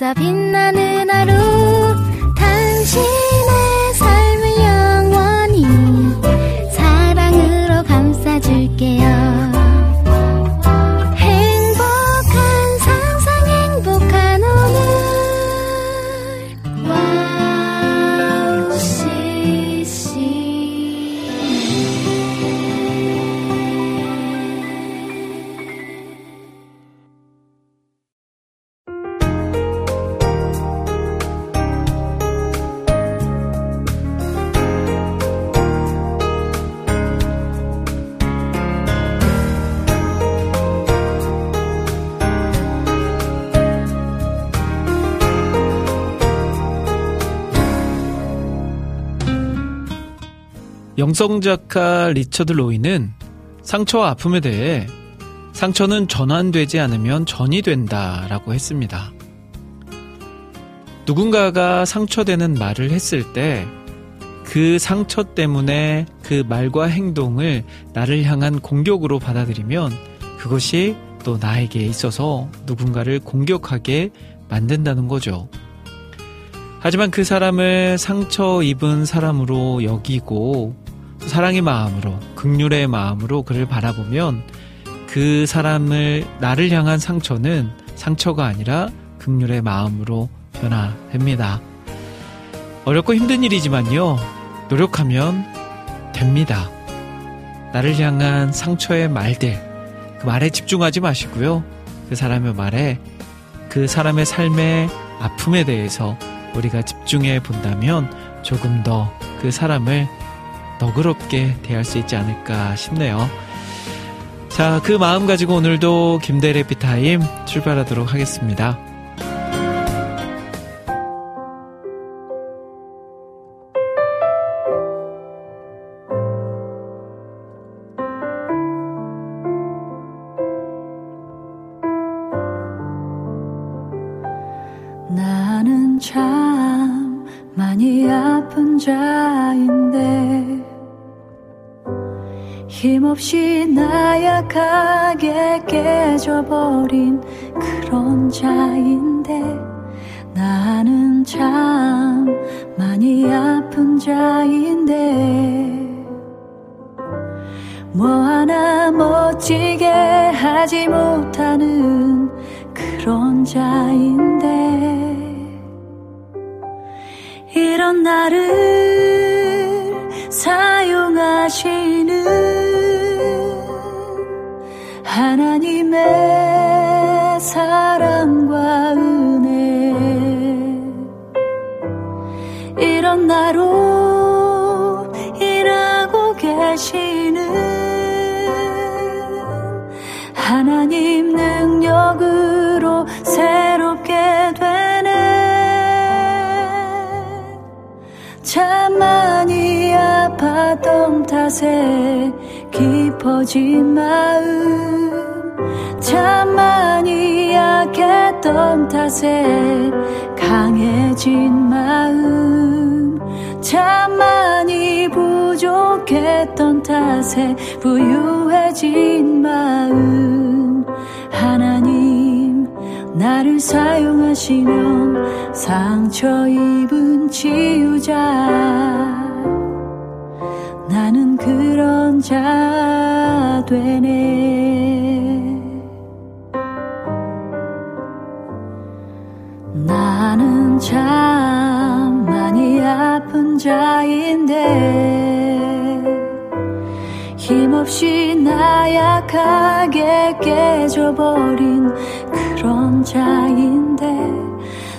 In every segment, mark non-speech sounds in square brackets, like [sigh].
있어 빛나는 하루 당신 영성 작가 리처드 로이는 상처와 아픔에 대해 상처는 전환되지 않으면 전이 된다라고 했습니다. 누군가가 상처되는 말을 했을 때 그 상처 때문에 그 말과 행동을 나를 향한 공격으로 받아들이면 그것이 또 나에게 있어서 누군가를 공격하게 만든다는 거죠. 하지만 그 사람을 상처 입은 사람으로 여기고 사랑의 마음으로, 극률의 마음으로 그를 바라보면 그 사람을, 나를 향한 상처는 상처가 아니라 극률의 마음으로 변화됩니다. 어렵고 힘든 일이지만요, 노력하면 됩니다. 나를 향한 상처의 말들, 그 말에 집중하지 마시고요. 그 사람의 말에, 그 사람의 삶의 아픔에 대해서 우리가 집중해 본다면 조금 더 그 사람을 너그럽게 대할 수 있지 않을까 싶네요. 자, 그 마음 가지고 오늘도 김대래 피타임 출발하도록 하겠습니다. 버린 그런 자인 약했던 탓에 강해진 마음. 참 많이 부족했던 탓에 부유해진 마음. 하나님 나를 사용하시면 상처 입은 치유자. 나는 그런 자 되네 나는 참 많이 아픈 자인데 힘없이 나약하게 깨져버린 그런 자인데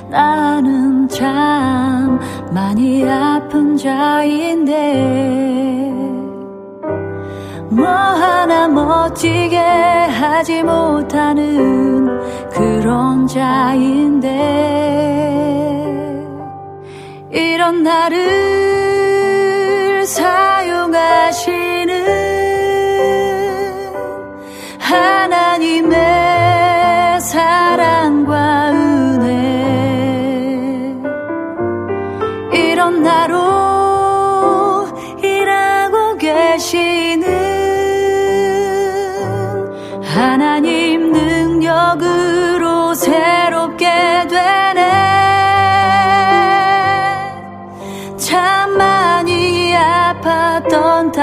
나는 참 많이 아픈 자인데 뭐 하나 멋지게 하지 못하는 그런 자인데 이런 나를 사용하시는 하나님의 사랑과 은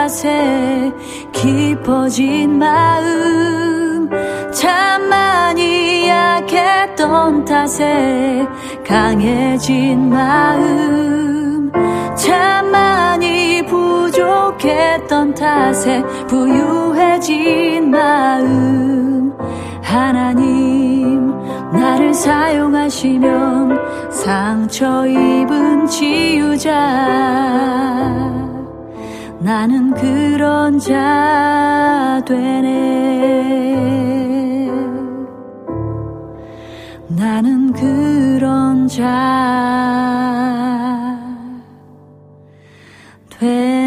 탓에 깊어진 마음. 참 많이 약했던 탓에 강해진 마음. 참 많이 부족했던 탓에 부유해진 마음. 하나님 나를 사용하시면 상처 입은 치유자 나는 그런 자 되네. 나는 그런 자 되네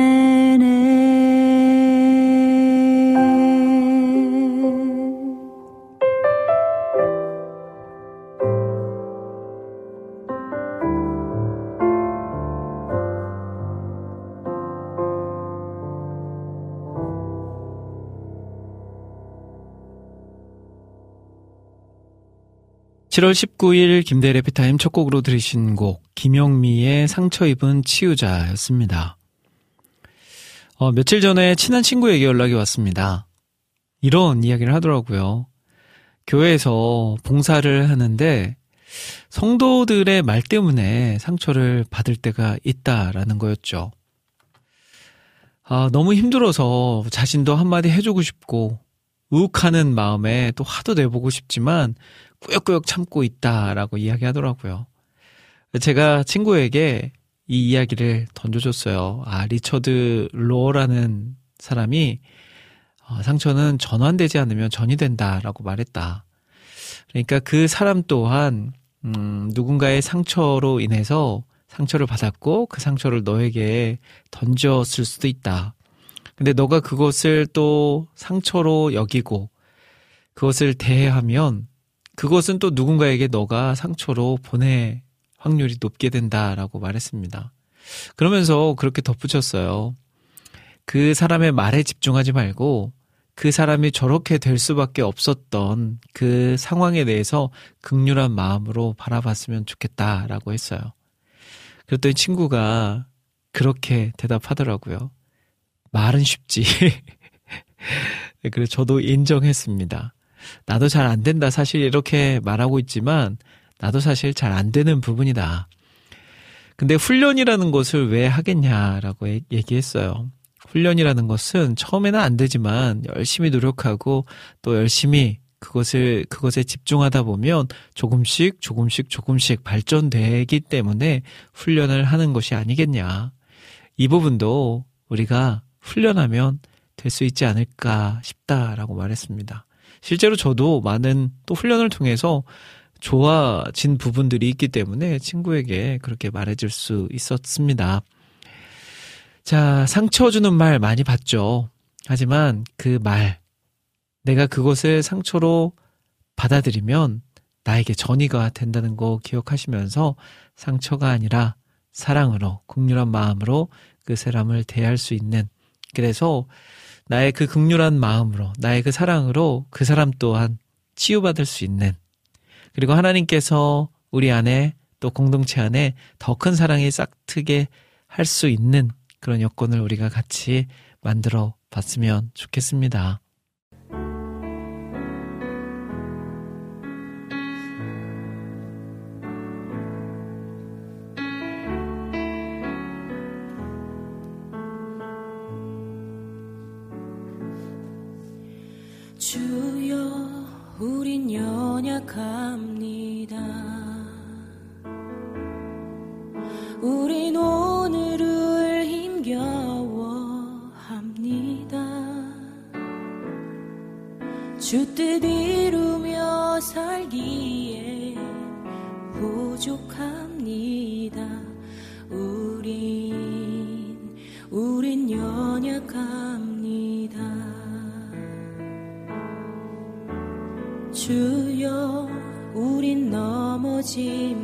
7월 19일 김대래 피타임 첫 곡으로 들으신 곡 김영미의 상처 입은 치유자였습니다. 어, 며칠 전에 친한 친구에게 연락이 왔습니다. 이런 이야기를 하더라고요. 교회에서 봉사를 하는데 성도들의 말 때문에 상처를 받을 때가 있다라는 거였죠. 아, 너무 힘들어서 자신도 한마디 해주고 싶고 우욱하는 마음에 또 화도 내보고 싶지만 꾸역꾸역 참고 있다라고 이야기하더라고요. 제가 친구에게 이 이야기를 던져줬어요. 아, 리처드 로어라는 사람이 어, 상처는 전환되지 않으면 전이 된다라고 말했다. 그러니까 그 사람 또한 음, 누군가의 상처로 인해서 상처를 받았고 그 상처를 너에게 던졌을 수도 있다. 근데 너가 그것을 또 상처로 여기고 그것을 대하면 그것은 또 누군가에게 너가 상처로 보낼 확률이 높게 된다라고 말했습니다. 그러면서 그렇게 덧붙였어요. 그 사람의 말에 집중하지 말고 그 사람이 저렇게 될 수밖에 없었던 그 상황에 대해서 극률한 마음으로 바라봤으면 좋겠다라고 했어요. 그랬더니 친구가 그렇게 대답하더라고요. 말은 쉽지. [laughs] 그래서 저도 인정했습니다. 나도 잘 안 된다. 사실 이렇게 말하고 있지만 나도 사실 잘 안 되는 부분이다. 근데 훈련이라는 것을 왜 하겠냐라고 얘기했어요. 훈련이라는 것은 처음에는 안 되지만 열심히 노력하고 또 열심히 그것을 그것에 집중하다 보면 조금씩 조금씩 조금씩 발전되기 때문에 훈련을 하는 것이 아니겠냐. 이 부분도 우리가 훈련하면 될 수 있지 않을까 싶다라고 말했습니다. 실제로 저도 많은 또 훈련을 통해서 좋아진 부분들이 있기 때문에 친구에게 그렇게 말해줄 수 있었습니다. 자, 상처 주는 말 많이 봤죠. 하지만 그 말, 내가 그것을 상처로 받아들이면 나에게 전이가 된다는 거 기억하시면서 상처가 아니라 사랑으로, 국률한 마음으로 그 사람을 대할 수 있는 그래서 나의 그 극률한 마음으로, 나의 그 사랑으로 그 사람 또한 치유받을 수 있는, 그리고 하나님께서 우리 안에 또 공동체 안에 더 큰 사랑이 싹트게 할 수 있는 그런 여건을 우리가 같이 만들어 봤으면 좋겠습니다. 연약합니다. 넘어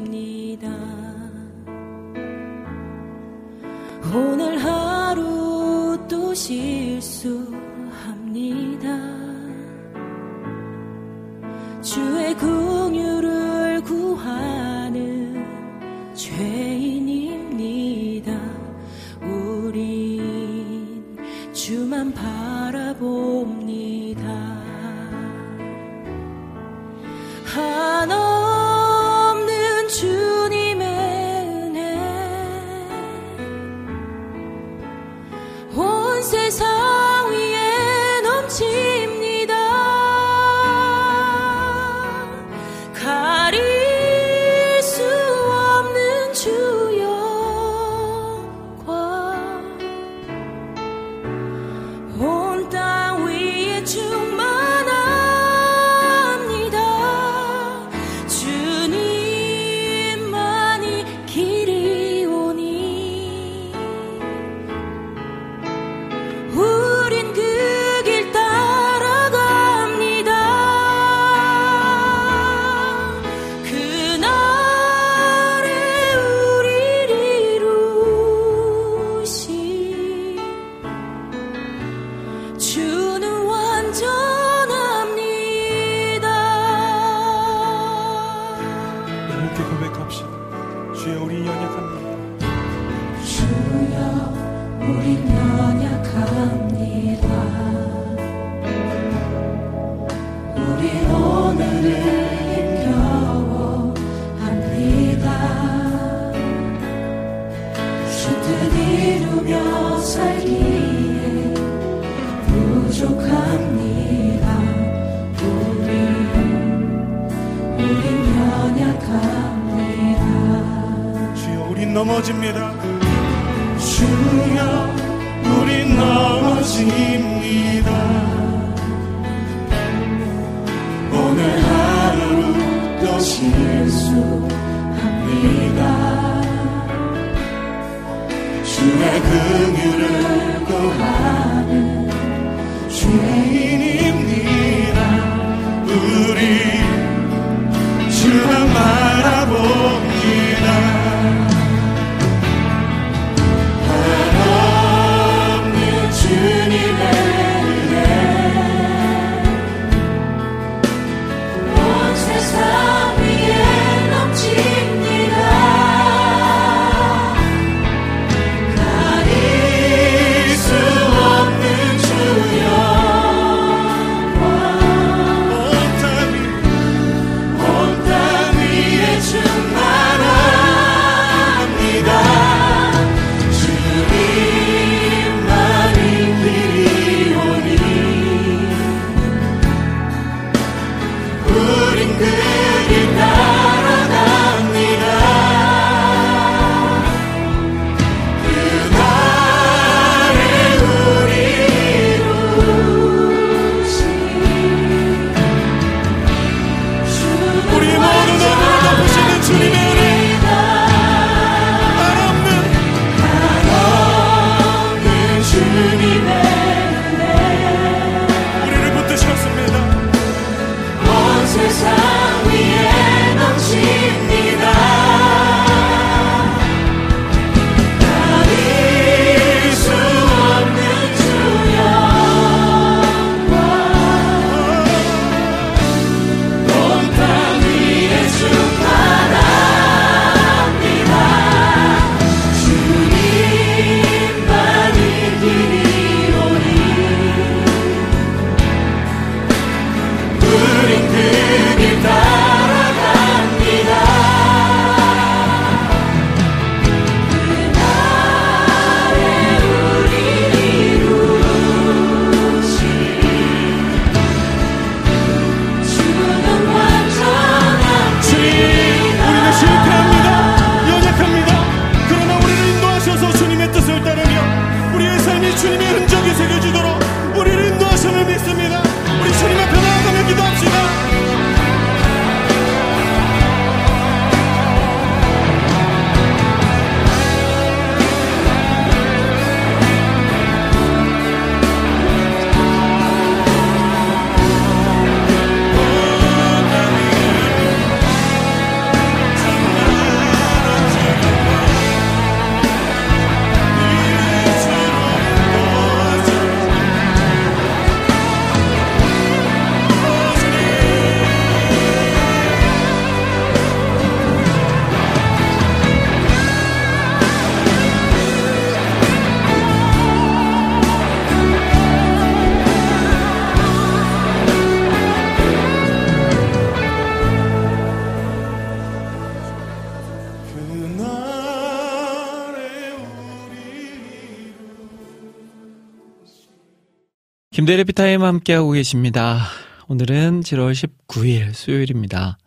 김대래 피타임 함께하고 계십니다. 오늘은 7월 19일 수요일입니다.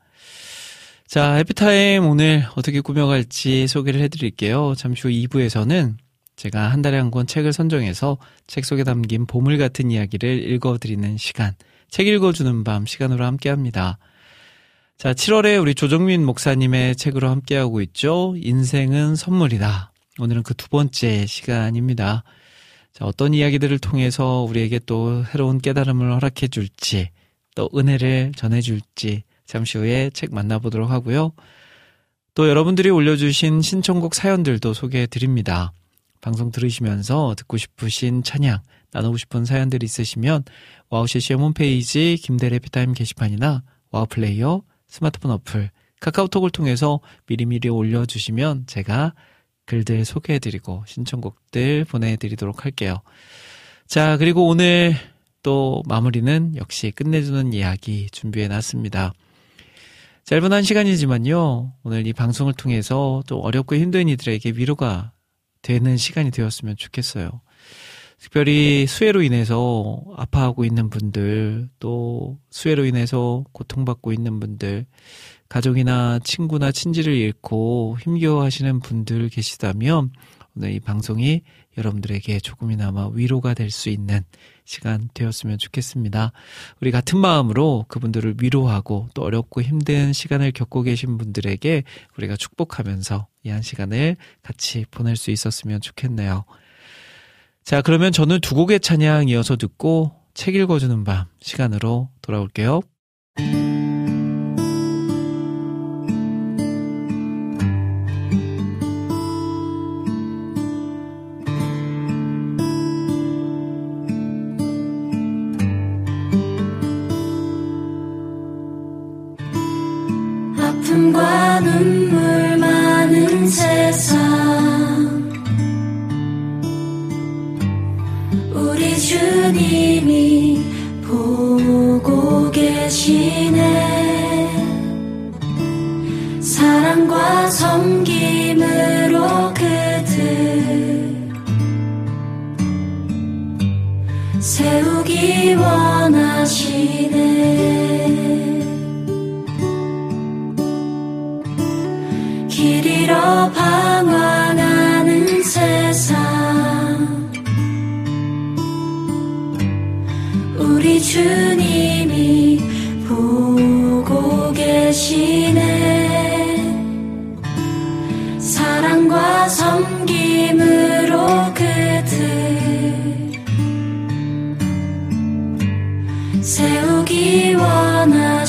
자, 해피타임 오늘 어떻게 꾸며갈지 소개를 해드릴게요. 잠시 후 2부에서는 제가 한 달에 한 권 책을 선정해서 책 속에 담긴 보물 같은 이야기를 읽어드리는 시간, 책 읽어주는 밤 시간으로 함께합니다. 자, 7월에 우리 조정민 목사님의 책으로 함께하고 있죠. 인생은 선물이다. 오늘은 그 두 번째 시간입니다. 자, 어떤 이야기들을 통해서 우리에게 또 새로운 깨달음을 허락해 줄지, 또 은혜를 전해 줄지, 잠시 후에 책 만나보도록 하고요. 또 여러분들이 올려주신 신청곡 사연들도 소개해 드립니다. 방송 들으시면서 듣고 싶으신 찬양, 나누고 싶은 사연들 있으시면 와우 CCM 홈페이지 김대일의 해피타임 게시판이나 와우 플레이어, 스마트폰 어플, 카카오톡을 통해서 미리미리 올려주시면 제가 글들 소개해드리고 신청곡들 보내드리도록 할게요. 자, 그리고 오늘 또 마무리는 역시 끝내주는 이야기 준비해놨습니다. 짧은 한 시간이지만요, 오늘 이 방송을 통해서 또 어렵고 힘든 이들에게 위로가 되는 시간이 되었으면 좋겠어요. 특별히 수해로 인해서 아파하고 있는 분들, 또 수해로 인해서 고통받고 있는 분들, 가족이나 친구나 친지를 잃고 힘겨워하시는 분들 계시다면 오늘 이 방송이 여러분들에게 조금이나마 위로가 될 수 있는 시간 되었으면 좋겠습니다. 우리 같은 마음으로 그분들을 위로하고 또 어렵고 힘든 시간을 겪고 계신 분들에게 우리가 축복하면서 이 한 시간을 같이 보낼 수 있었으면 좋겠네요. 자, 그러면 저는 두 곡의 찬양 이어서 듣고 책 읽어주는 밤 시간으로 돌아올게요. 세우기 원하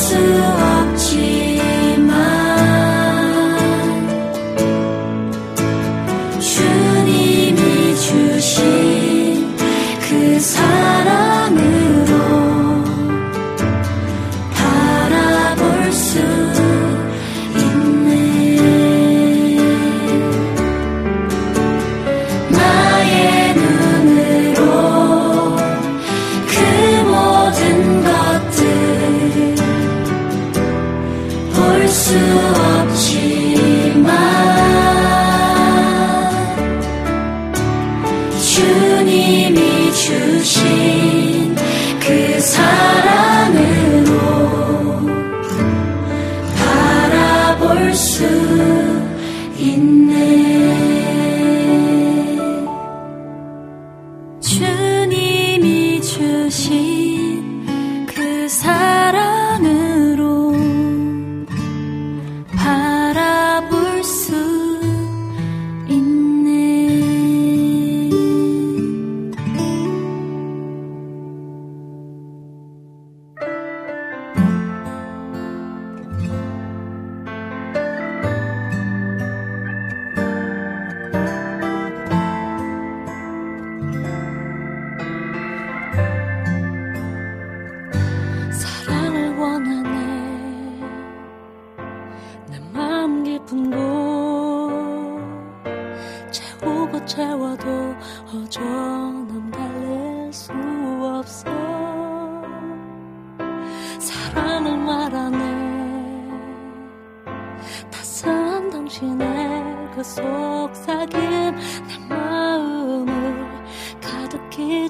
수 없지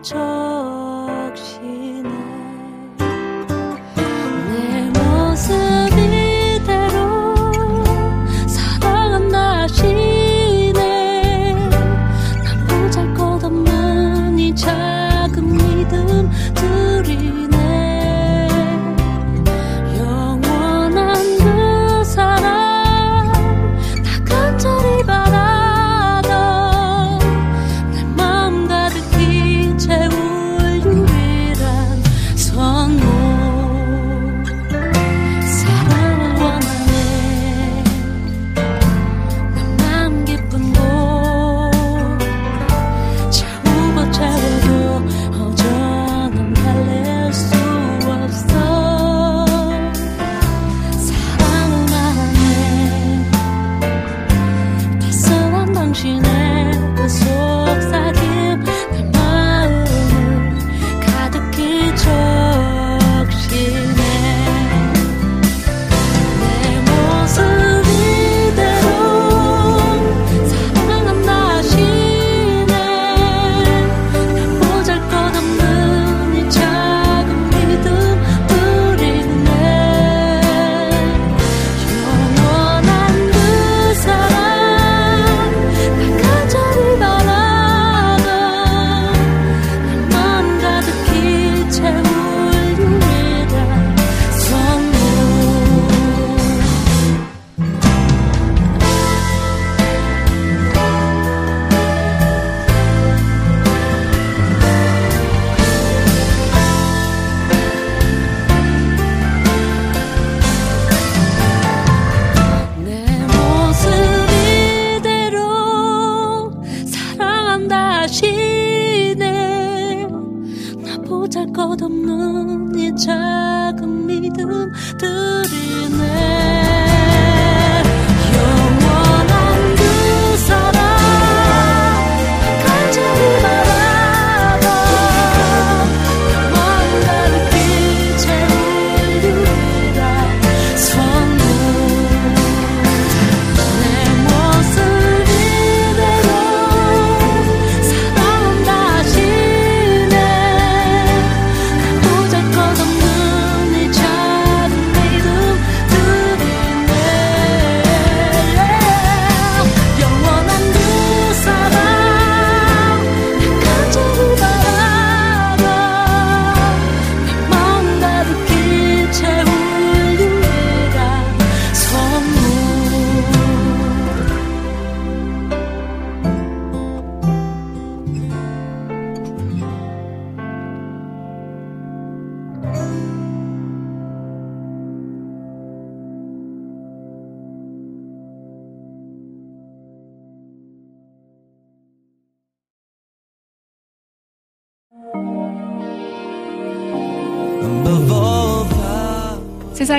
가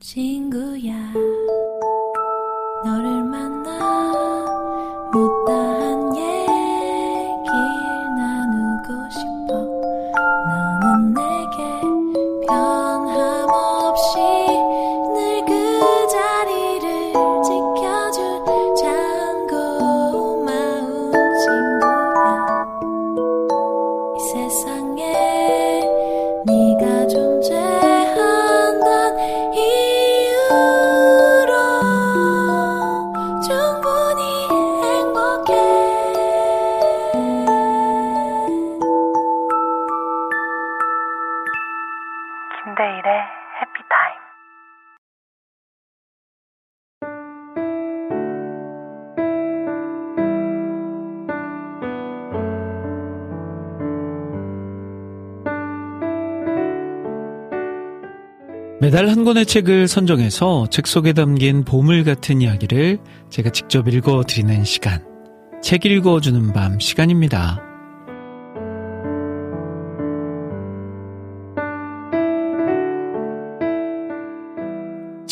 친구야 김대일의 해피타임. 매달 한 권의 책을 선정해서 책 속에 담긴 보물 같은 이야기를 제가 직접 읽어드리는 시간. 책 읽어주는 밤 시간입니다.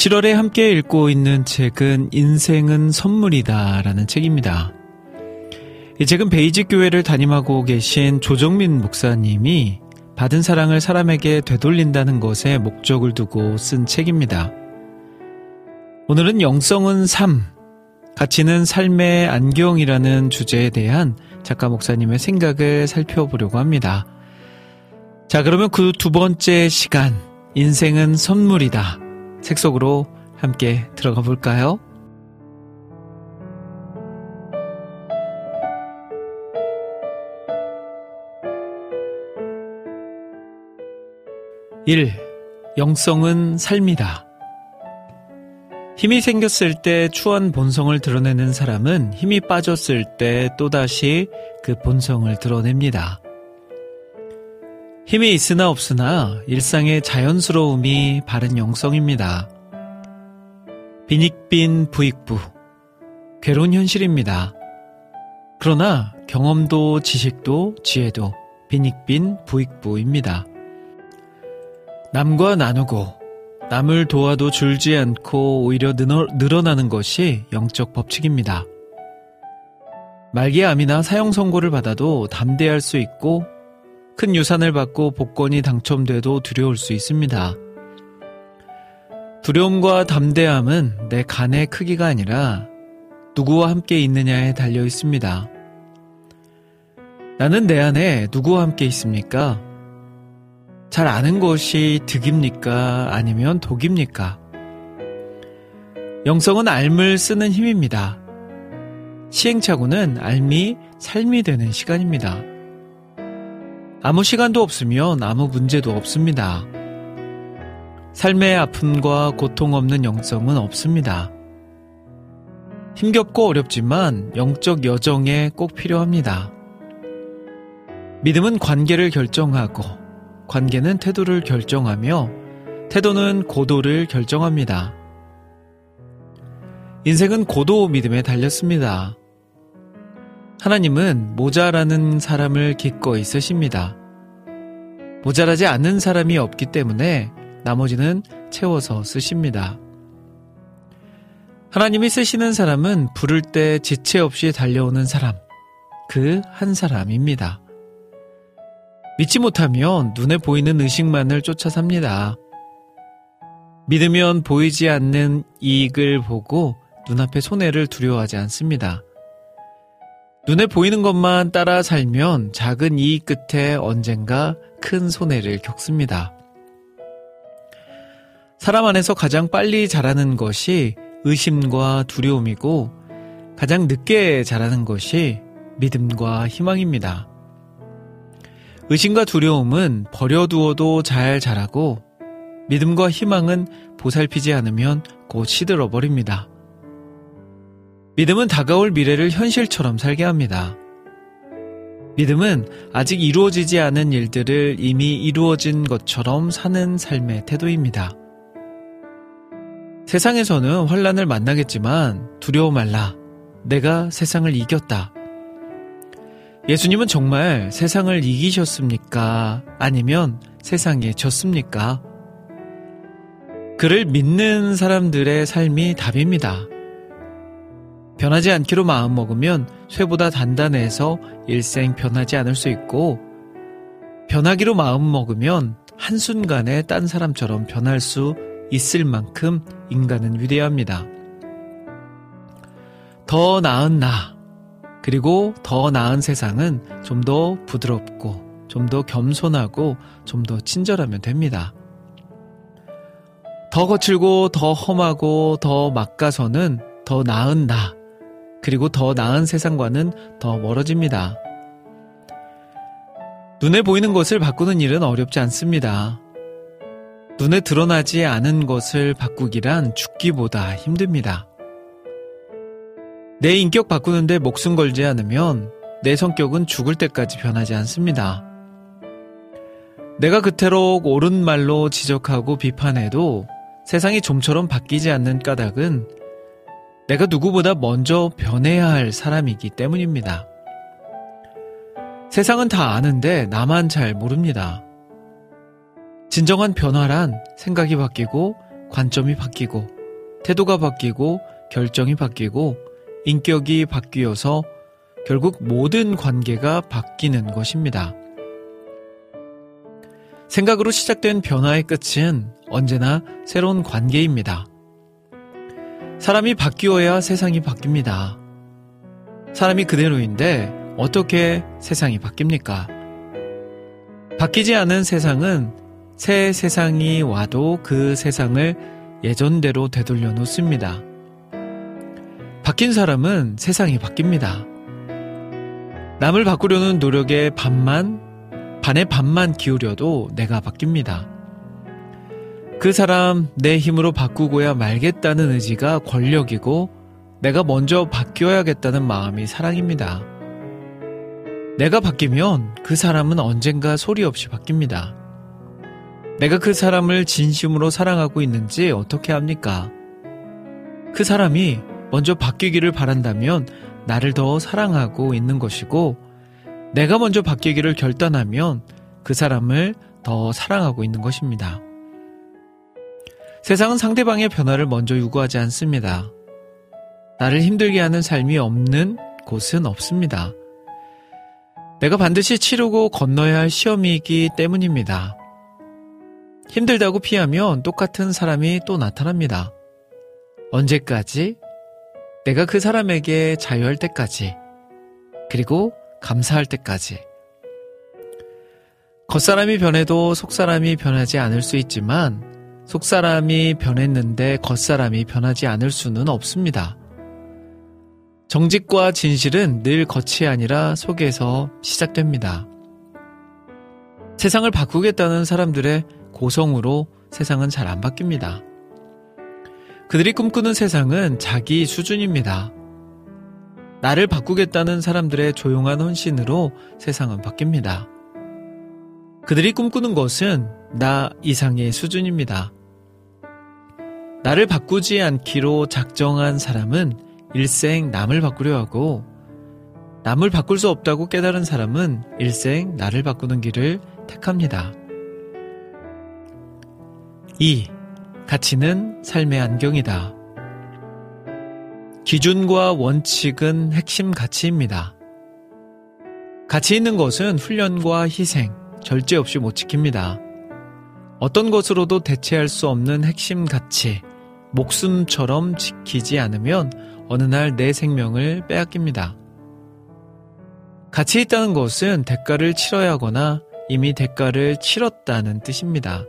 7월에 함께 읽고 있는 책은 인생은 선물이다 라는 책입니다. 이 책은 베이직 교회를 담임하고 계신 조정민 목사님이 받은 사랑을 사람에게 되돌린다는 것에 목적을 두고 쓴 책입니다. 오늘은 영성은 삶, 가치는 삶의 안경이라는 주제에 대한 작가 목사님의 생각을 살펴보려고 합니다. 자, 그러면 그 두 번째 시간, 인생은 선물이다. 책 속으로 함께 들어가 볼까요? 1. 영성은 삶이다. 힘이 생겼을 때 추한 본성을 드러내는 사람은 힘이 빠졌을 때 또다시 그 본성을 드러냅니다. 힘이 있으나 없으나 일상의 자연스러움이 바른 영성입니다. 빈익빈 부익부. 괴로운 현실입니다. 그러나 경험도 지식도 지혜도 빈익빈 부익부입니다. 남과 나누고 남을 도와도 줄지 않고 오히려 늘어, 늘어나는 것이 영적 법칙입니다. 말기 암이나 사형 선고를 받아도 담대할 수 있고 큰 유산을 받고 복권이 당첨돼도 두려울 수 있습니다. 두려움과 담대함은 내 간의 크기가 아니라 누구와 함께 있느냐에 달려 있습니다. 나는 내 안에 누구와 함께 있습니까? 잘 아는 것이 득입니까? 아니면 독입니까? 영성은 알을 쓰는 힘입니다. 시행착오는 알미 삶이 되는 시간입니다. 아무 시간도 없으면 아무 문제도 없습니다. 삶의 아픔과 고통 없는 영성은 없습니다. 힘겹고 어렵지만 영적 여정에 꼭 필요합니다. 믿음은 관계를 결정하고, 관계는 태도를 결정하며, 태도는 고도를 결정합니다. 인생은 고도 믿음에 달렸습니다. 하나님은 모자라는 사람을 기꺼이 쓰십니다. 모자라지 않는 사람이 없기 때문에 나머지는 채워서 쓰십니다. 하나님이 쓰시는 사람은 부를 때 지체 없이 달려오는 사람, 그 한 사람입니다. 믿지 못하면 눈에 보이는 의식만을 쫓아 삽니다. 믿으면 보이지 않는 이익을 보고 눈앞의 손해를 두려워하지 않습니다. 눈에 보이는 것만 따라 살면 작은 이익 끝에 언젠가 큰 손해를 겪습니다. 사람 안에서 가장 빨리 자라는 것이 의심과 두려움이고 가장 늦게 자라는 것이 믿음과 희망입니다. 의심과 두려움은 버려두어도 잘 자라고 믿음과 희망은 보살피지 않으면 곧 시들어 버립니다. 믿음은 다가올 미래를 현실처럼 살게 합니다. 믿음은 아직 이루어지지 않은 일들을 이미 이루어진 것처럼 사는 삶의 태도입니다. 세상에서는 환란을 만나겠지만 두려워 말라. 내가 세상을 이겼다. 예수님은 정말 세상을 이기셨습니까? 아니면 세상에 졌습니까? 그를 믿는 사람들의 삶이 답입니다. 변하지 않기로 마음먹으면 쇠보다 단단해서 일생 변하지 않을 수 있고, 변하기로 마음먹으면 한순간에 딴 사람처럼 변할 수 있을 만큼 인간은 위대합니다. 더 나은 나, 그리고 더 나은 세상은 좀 더 부드럽고, 좀 더 겸손하고, 좀 더 친절하면 됩니다. 더 거칠고, 더 험하고, 더 막가서는 더 나은 나, 그리고 더 나은 세상과는 더 멀어집니다. 눈에 보이는 것을 바꾸는 일은 어렵지 않습니다. 눈에 드러나지 않은 것을 바꾸기란 죽기보다 힘듭니다. 내 인격 바꾸는데 목숨 걸지 않으면 내 성격은 죽을 때까지 변하지 않습니다. 내가 그토록 옳은 말로 지적하고 비판해도 세상이 좀처럼 바뀌지 않는 까닭은 내가 누구보다 먼저 변해야 할 사람이기 때문입니다. 세상은 다 아는데 나만 잘 모릅니다. 진정한 변화란 생각이 바뀌고 관점이 바뀌고 태도가 바뀌고 결정이 바뀌고 인격이 바뀌어서 결국 모든 관계가 바뀌는 것입니다. 생각으로 시작된 변화의 끝은 언제나 새로운 관계입니다. 사람이 바뀌어야 세상이 바뀝니다. 사람이 그대로인데 어떻게 세상이 바뀝니까? 바뀌지 않은 세상은 새 세상이 와도 그 세상을 예전대로 되돌려 놓습니다. 바뀐 사람은 세상이 바뀝니다. 남을 바꾸려는 노력에 반만, 반의 반만 기울여도 내가 바뀝니다. 그 사람 내 힘으로 바꾸고야 말겠다는 의지가 권력이고 내가 먼저 바뀌어야겠다는 마음이 사랑입니다. 내가 바뀌면 그 사람은 언젠가 소리 없이 바뀝니다. 내가 그 사람을 진심으로 사랑하고 있는지 어떻게 합니까? 그 사람이 먼저 바뀌기를 바란다면 나를 더 사랑하고 있는 것이고, 내가 먼저 바뀌기를 결단하면 그 사람을 더 사랑하고 있는 것입니다. 세상은 상대방의 변화를 먼저 요구하지 않습니다. 나를 힘들게 하는 삶이 없는 곳은 없습니다. 내가 반드시 치르고 건너야 할 시험이기 때문입니다. 힘들다고 피하면 똑같은 사람이 또 나타납니다. 언제까지? 내가 그 사람에게 자유할 때까지. 그리고 감사할 때까지. 겉사람이 변해도 속사람이 변하지 않을 수 있지만 속사람이 변했는데 겉사람이 변하지 않을 수는 없습니다. 정직과 진실은 늘 겉이 아니라 속에서 시작됩니다. 세상을 바꾸겠다는 사람들의 고성으로 세상은 잘 안 바뀝니다. 그들이 꿈꾸는 세상은 자기 수준입니다. 나를 바꾸겠다는 사람들의 조용한 헌신으로 세상은 바뀝니다. 그들이 꿈꾸는 것은 나 이상의 수준입니다. 나를 바꾸지 않기로 작정한 사람은 일생 남을 바꾸려 하고 남을 바꿀 수 없다고 깨달은 사람은 일생 나를 바꾸는 길을 택합니다. 2. 가치는 삶의 안경이다. 기준과 원칙은 핵심 가치입니다. 가치 있는 것은 훈련과 희생, 절제 없이 못 지킵니다. 어떤 것으로도 대체할 수 없는 핵심 가치, 목숨처럼 지키지 않으면 어느 날 내 생명을 빼앗깁니다. 가치 있다는 것은 대가를 치러야 하거나 이미 대가를 치렀다는 뜻입니다.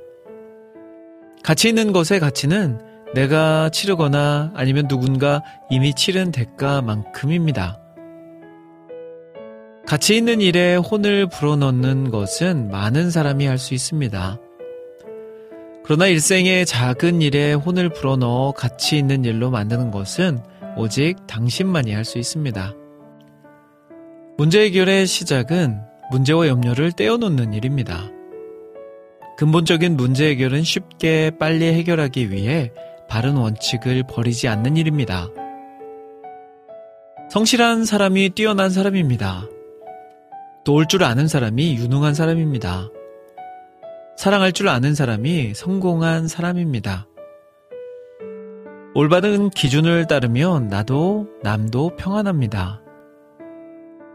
가치 있는 것의 가치는 내가 치르거나 아니면 누군가 이미 치른 대가만큼입니다. 가치 있는 일에 혼을 불어넣는 것은 많은 사람이 할 수 있습니다. 그러나 일생의 작은 일에 혼을 불어넣어 가치 있는 일로 만드는 것은 오직 당신만이 할 수 있습니다. 문제 해결의 시작은 문제와 염려를 떼어놓는 일입니다. 근본적인 문제 해결은 쉽게 빨리 해결하기 위해 바른 원칙을 버리지 않는 일입니다. 성실한 사람이 뛰어난 사람입니다. 도울 줄 아는 사람이 유능한 사람입니다. 사랑할 줄 아는 사람이 성공한 사람입니다. 올바른 기준을 따르면 나도 남도 평안합니다.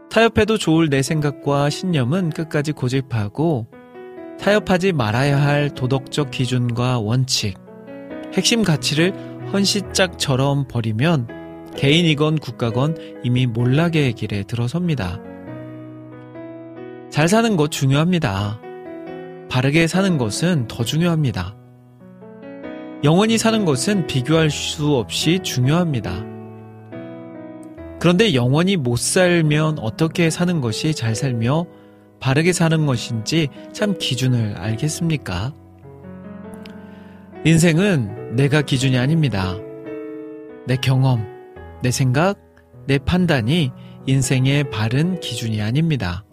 타협해도 좋을 내 생각과 신념은 끝까지 고집하고 타협하지 말아야 할 도덕적 기준과 원칙, 핵심 가치를 헌시짝처럼 버리면 개인이건 국가건 이미 몰락의 길에 들어섭니다. 잘 사는 것 중요합니다. 바르게 사는 것은 더 중요합니다. 영원히 사는 것은 비교할 수 없이 중요합니다. 그런데 영원히 못 살면 어떻게 사는 것이 잘 살며 바르게 사는 것인지 참 기준을 알겠습니까? 인생은 내가 기준이 아닙니다. 내 경험, 내 생각, 내 판단이 인생의 바른 기준이 아닙니다.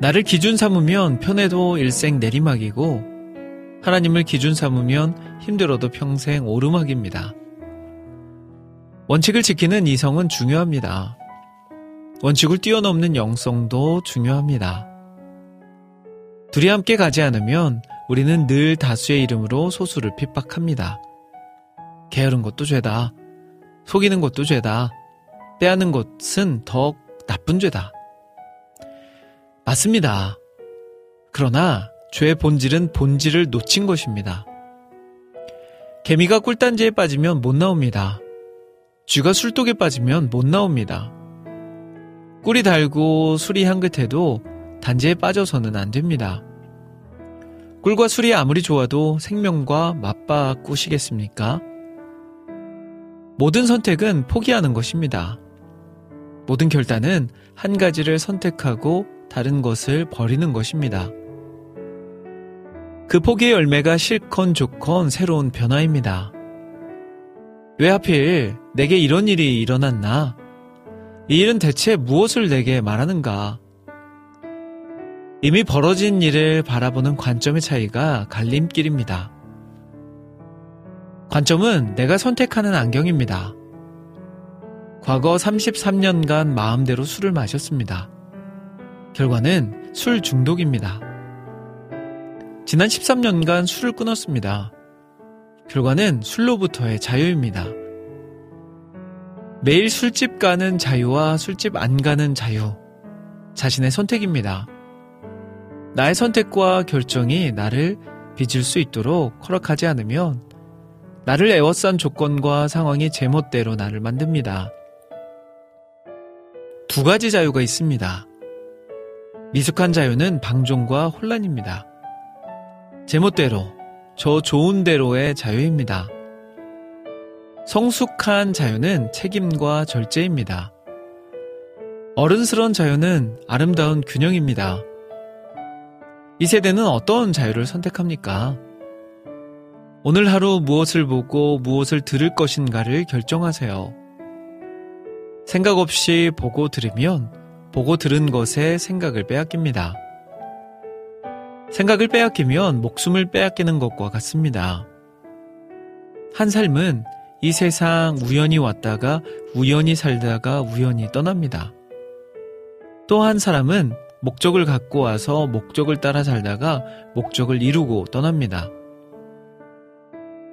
나를 기준 삼으면 편해도 일생 내리막이고 하나님을 기준 삼으면 힘들어도 평생 오르막입니다. 원칙을 지키는 이성은 중요합니다. 원칙을 뛰어넘는 영성도 중요합니다. 둘이 함께 가지 않으면 우리는 늘 다수의 이름으로 소수를 핍박합니다. 게으른 것도 죄다. 속이는 것도 죄다. 빼앗는 것은 더 나쁜 죄다. 맞습니다. 그러나 죄의 본질은 본질을 놓친 것입니다. 개미가 꿀단지에 빠지면 못 나옵니다. 쥐가 술독에 빠지면 못 나옵니다. 꿀이 달고 술이 향긋해도 단지에 빠져서는 안 됩니다. 꿀과 술이 아무리 좋아도 생명과 맞바꾸시겠습니까? 모든 선택은 포기하는 것입니다. 모든 결단은 한 가지를 선택하고 다른 것을 버리는 것입니다. 그 포기의 열매가 싫건 좋건 새로운 변화입니다. 왜 하필 내게 이런 일이 일어났나? 이 일은 대체 무엇을 내게 말하는가? 이미 벌어진 일을 바라보는 관점의 차이가 갈림길입니다. 관점은 내가 선택하는 안경입니다. 과거 33년간 마음대로 술을 마셨습니다. 결과는 술 중독입니다. 지난 13년간 술을 끊었습니다. 결과는 술로부터의 자유입니다. 매일 술집 가는 자유와 술집 안 가는 자유. 자신의 선택입니다. 나의 선택과 결정이 나를 빚을 수 있도록 허락하지 않으면 나를 애워싼 조건과 상황이 제멋대로 나를 만듭니다. 두 가지 자유가 있습니다. 미숙한 자유는 방종과 혼란입니다. 제멋대로, 저 좋은 대로의 자유입니다. 성숙한 자유는 책임과 절제입니다. 어른스러운 자유는 아름다운 균형입니다. 이 세대는 어떤 자유를 선택합니까? 오늘 하루 무엇을 보고 무엇을 들을 것인가를 결정하세요. 생각 없이 보고 들으면 보고 들은 것에 생각을 빼앗깁니다. 생각을 빼앗기면 목숨을 빼앗기는 것과 같습니다. 한 삶은 이 세상 우연히 왔다가 우연히 살다가 우연히 떠납니다. 또 한 사람은 목적을 갖고 와서 목적을 따라 살다가 목적을 이루고 떠납니다.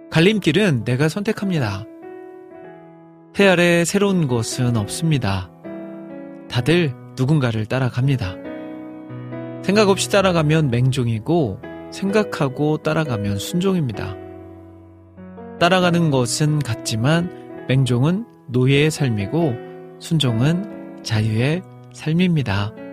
갈림길은 내가 선택합니다. 해 아래 새로운 것은 없습니다. 다들 누군가를 따라갑니다. 생각 없이 따라가면 맹종이고 생각하고 따라가면 순종입니다. 따라가는 것은 같지만 맹종은 노예의 삶이고 순종은 자유의 삶입니다.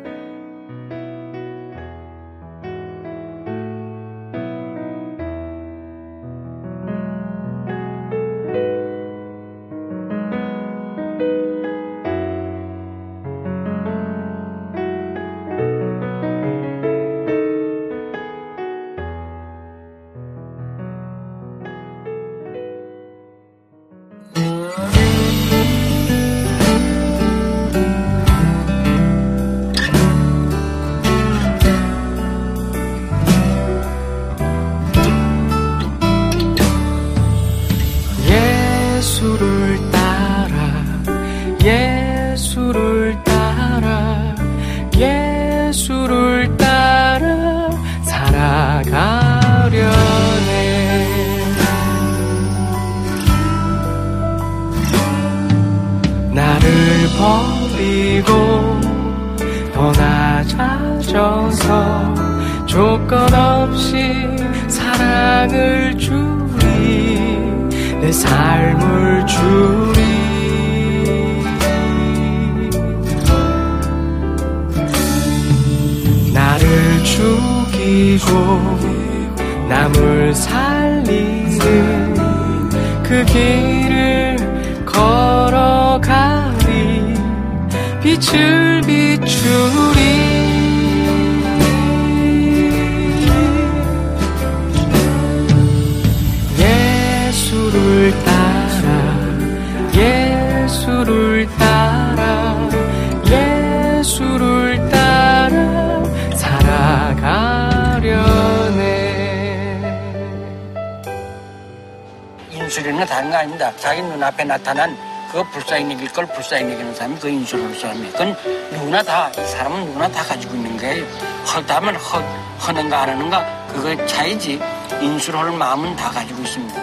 인술이는 다른 거 아닙니다. 자기 눈앞에 나타난 그 불쌍히 이길 걸 불쌍히 이기는 사람이 그 인술을 사람이 그건 누구나 다, 이 사람은 누구나 다 가지고 있는 거예요. 허다면 허, 허는가 안 하는가 그거 차이지 인술할 마음은 다 가지고 있습니다.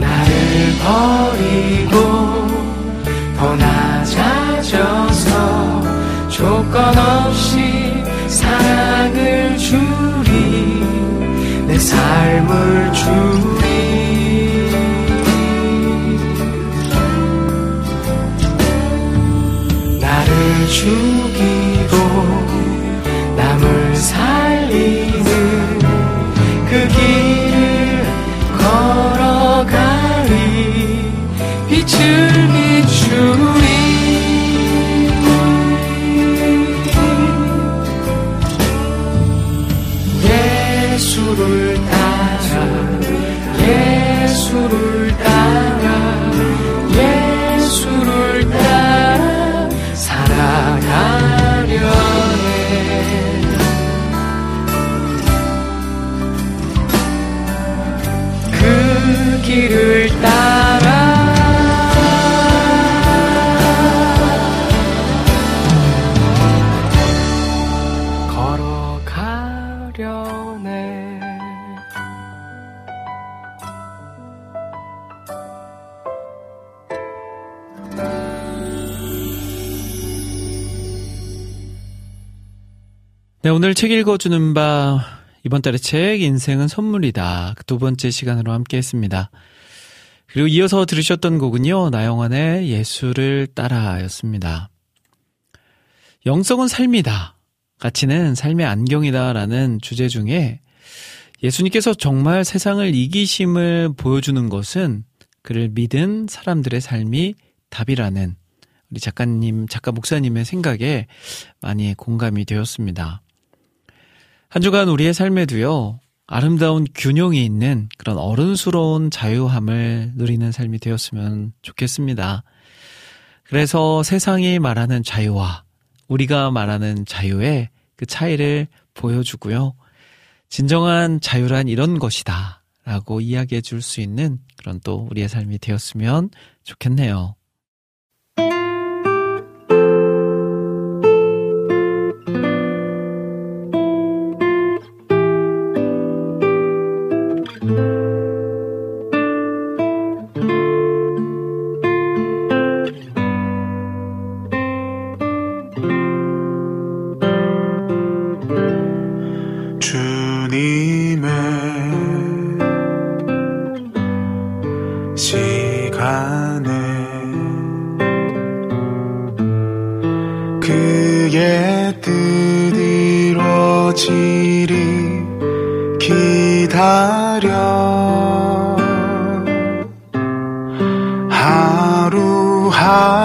나를 버리고 더 낮아져서 조건 없이 사랑을 내 삶을 주리. 나를 죽이고 남을 살리는 그 길을 걸어가리. 빛을 비추 네, 오늘 책 읽어주는 바, 이번 달의 책, 인생은 선물이다. 그 두 번째 시간으로 함께 했습니다. 그리고 이어서 들으셨던 곡은요, 나영환의 예수를 따라 였습니다. 영성은 삶이다. 가치는 삶의 안경이다. 라는 주제 중에 예수님께서 정말 세상을 이기심을 보여주는 것은 그를 믿은 사람들의 삶이 답이라는 우리 작가님, 작가 목사님의 생각에 많이 공감이 되었습니다. 한 주간 우리의 삶에도요, 아름다운 균형이 있는 그런 어른스러운 자유함을 누리는 삶이 되었으면 좋겠습니다. 그래서 세상이 말하는 자유와 우리가 말하는 자유의 그 차이를 보여주고요. 진정한 자유란 이런 것이다. 라고 이야기해 줄 수 있는 그런 또 우리의 삶이 되었으면 좋겠네요. 하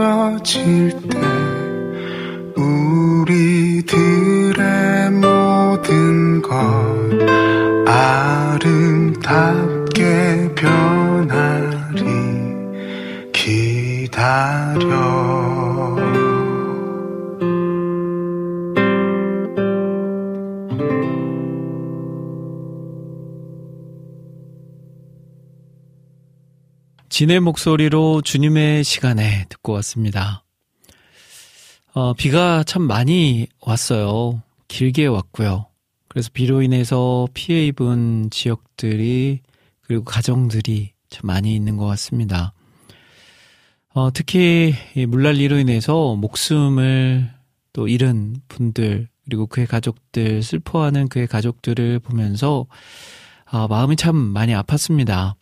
이뤄질 때 우리들의 모든 것 아름답게 변하리. 기다려 진의 목소리로 주님의 시간에 듣고 왔습니다. 어, 비가 참 많이 왔어요. 길게 왔고요. 그래서 비로 인해서 피해 입은 지역들이 그리고 가정들이 참 많이 있는 것 같습니다. 어, 특히 이 물난리로 인해서 목숨을 또 잃은 분들 그리고 그의 가족들 슬퍼하는 그의 가족들을 보면서 아, 마음이 참 많이 아팠습니다.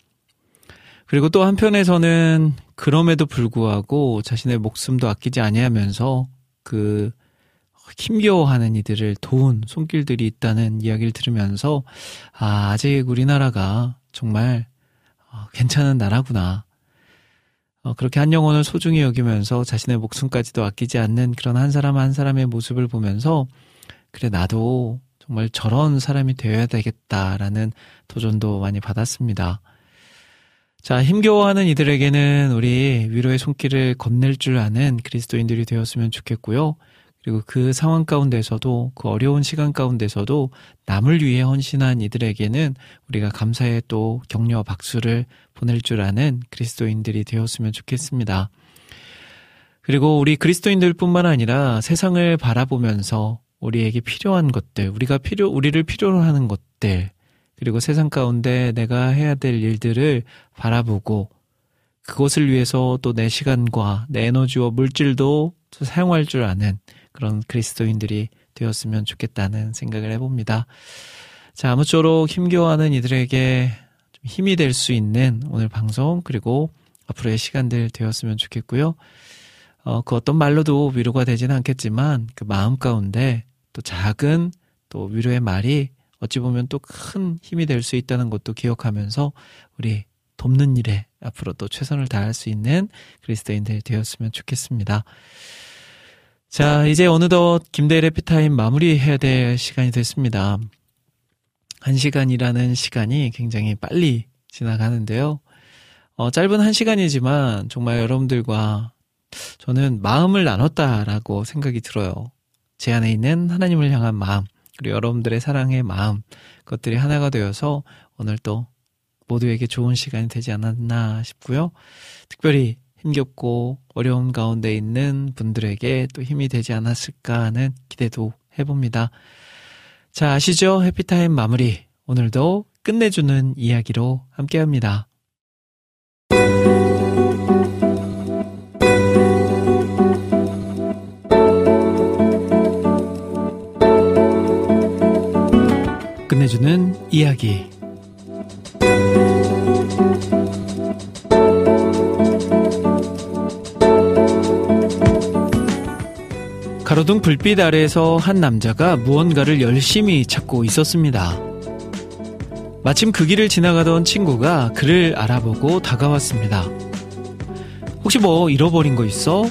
그리고 또 한편에서는 그럼에도 불구하고 자신의 목숨도 아끼지 아니하면서 그 힘겨워하는 이들을 도운 손길들이 있다는 이야기를 들으면서 아, 아직 우리나라가 정말 어, 괜찮은 나라구나. 어, 그렇게 한 영혼을 소중히 여기면서 자신의 목숨까지도 아끼지 않는 그런 한 사람 한 사람의 모습을 보면서 그래 나도 정말 저런 사람이 되어야 되겠다라는 도전도 많이 받았습니다. 자, 힘겨워하는 이들에게는 우리 위로의 손길을 건넬 줄 아는 그리스도인들이 되었으면 좋겠고요. 그리고 그 상황 가운데서도 그 어려운 시간 가운데서도 남을 위해 헌신한 이들에게는 우리가 감사의 또 격려와 박수를 보낼 줄 아는 그리스도인들이 되었으면 좋겠습니다. 그리고 우리 그리스도인들뿐만 아니라 세상을 바라보면서 우리에게 필요한 것들, 우리가 필요, 우리를 필요로 하는 것들, 그리고 세상 가운데 내가 해야 될 일들을 바라보고 그것을 위해서 또 내 시간과 내 에너지와 물질도 사용할 줄 아는 그런 그리스도인들이 되었으면 좋겠다는 생각을 해봅니다. 자, 아무쪼록 힘겨워하는 이들에게 좀 힘이 될 수 있는 오늘 방송 그리고 앞으로의 시간들 되었으면 좋겠고요. 어, 그 어떤 말로도 위로가 되지는 않겠지만 그 마음 가운데 또 작은 또 위로의 말이 어찌 보면 또 큰 힘이 될 수 있다는 것도 기억하면서 우리 돕는 일에 앞으로 또 최선을 다할 수 있는 그리스도인들 되었으면 좋겠습니다. 자, 이제 어느덧 김대일 해피타임 마무리해야 될 시간이 됐습니다. 한 시간이라는 시간이 굉장히 빨리 지나가는데요. 어, 짧은 한 시간이지만 정말 여러분들과 저는 마음을 나눴다라고 생각이 들어요. 제 안에 있는 하나님을 향한 마음, 그리고 여러분들의 사랑의 마음, 그것들이 하나가 되어서 오늘 또 모두에게 좋은 시간이 되지 않았나 싶고요. 특별히 힘겹고 어려운 가운데 있는 분들에게 또 힘이 되지 않았을까 하는 기대도 해봅니다. 자, 아시죠? 해피타임 마무리. 오늘도 끝내주는 이야기로 함께 합니다. 끝내주는 이야기. 가로등 불빛 아래에서 한 남자가 무언가를 열심히 찾고 있었습니다. 마침 그 길을 지나가던 친구가 그를 알아보고 다가왔습니다. 혹시 뭐 잃어버린 거 있어?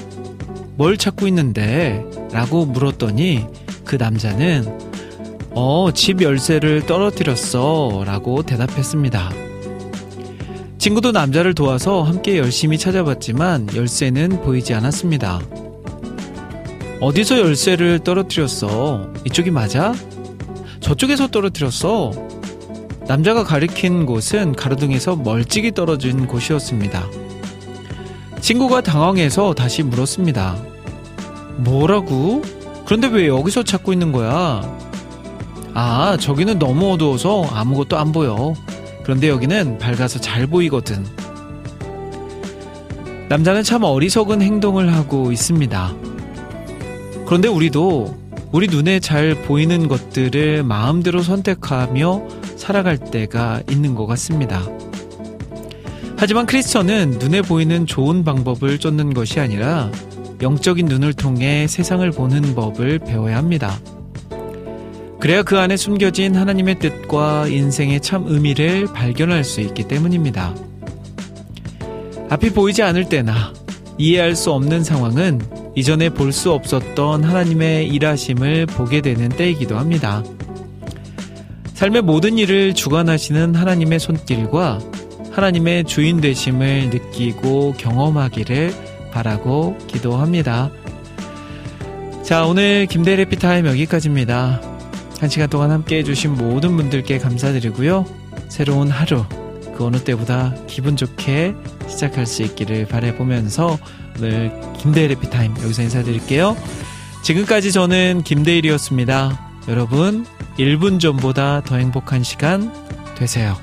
뭘 찾고 있는데? 라고 물었더니 그 남자는 어, 집 열쇠를 떨어뜨렸어. 라고 대답했습니다. 친구도 남자를 도와서 함께 열심히 찾아봤지만 열쇠는 보이지 않았습니다. 어디서 열쇠를 떨어뜨렸어? 이쪽이 맞아? 저쪽에서 떨어뜨렸어. 남자가 가리킨 곳은 가로등에서 멀찍이 떨어진 곳이었습니다. 친구가 당황해서 다시 물었습니다. 뭐라고? 그런데 왜 여기서 찾고 있는 거야? 아, 저기는 너무 어두워서 아무것도 안 보여. 그런데 여기는 밝아서 잘 보이거든. 남자는 참 어리석은 행동을 하고 있습니다. 그런데 우리도 우리 눈에 잘 보이는 것들을 마음대로 선택하며 살아갈 때가 있는 것 같습니다. 하지만 크리스천은 눈에 보이는 좋은 방법을 쫓는 것이 아니라 영적인 눈을 통해 세상을 보는 법을 배워야 합니다. 그래야 그 안에 숨겨진 하나님의 뜻과 인생의 참 의미를 발견할 수 있기 때문입니다. 앞이 보이지 않을 때나 이해할 수 없는 상황은 이전에 볼 수 없었던 하나님의 일하심을 보게 되는 때이기도 합니다. 삶의 모든 일을 주관하시는 하나님의 손길과 하나님의 주인 되심을 느끼고 경험하기를 바라고 기도합니다. 자, 오늘 김대래 피타임 여기까지입니다. 한 시간 동안 함께 해주신 모든 분들께 감사드리고요. 새로운 하루, 그 어느 때보다 기분 좋게 시작할 수 있기를 바라보면서 오늘 김대일의 피타임 여기서 인사드릴게요. 지금까지 저는 김대일이었습니다. 여러분, 1분 전보다 더 행복한 시간 되세요.